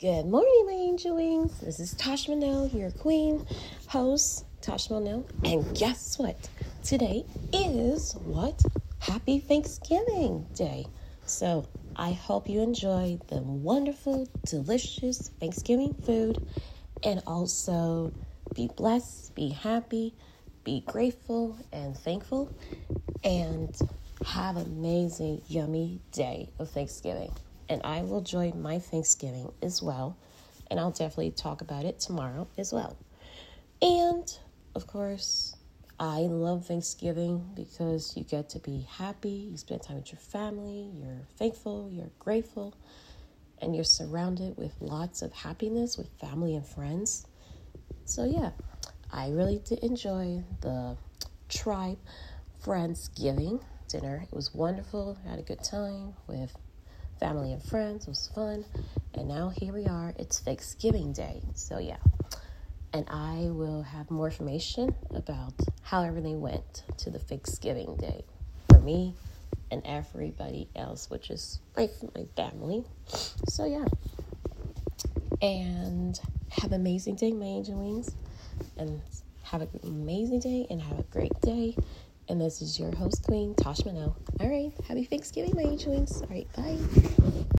Good morning, my angel wings. This is Tasha Monell, your queen host, Tasha Monell. And guess what? Today is what? Happy Thanksgiving Day. So I hope you enjoy the wonderful, delicious Thanksgiving food and also be blessed, be happy, be grateful and thankful, and have an amazing, yummy day of Thanksgiving and I will enjoy my Thanksgiving as well. And I'll definitely talk about it tomorrow as well. And of course, I love Thanksgiving because you get to be happy, you spend time with your family, you're thankful, you're grateful, and you're surrounded with lots of happiness with family and friends. So, yeah, I really did enjoy the tribe Friendsgiving dinner. It was wonderful. I had a good time with family and friends. It was fun. And now here we are. It's Thanksgiving Day. So, yeah. And I will have more information about how everything went to the Thanksgiving Day for me and everybody else, which is my, my family. So, yeah. And have an amazing day, my angel wings. And have an amazing day and have a great day. And this is your host, Queen Tasha Monell. All right. Happy Thanksgiving, my angel wings. All right. Bye.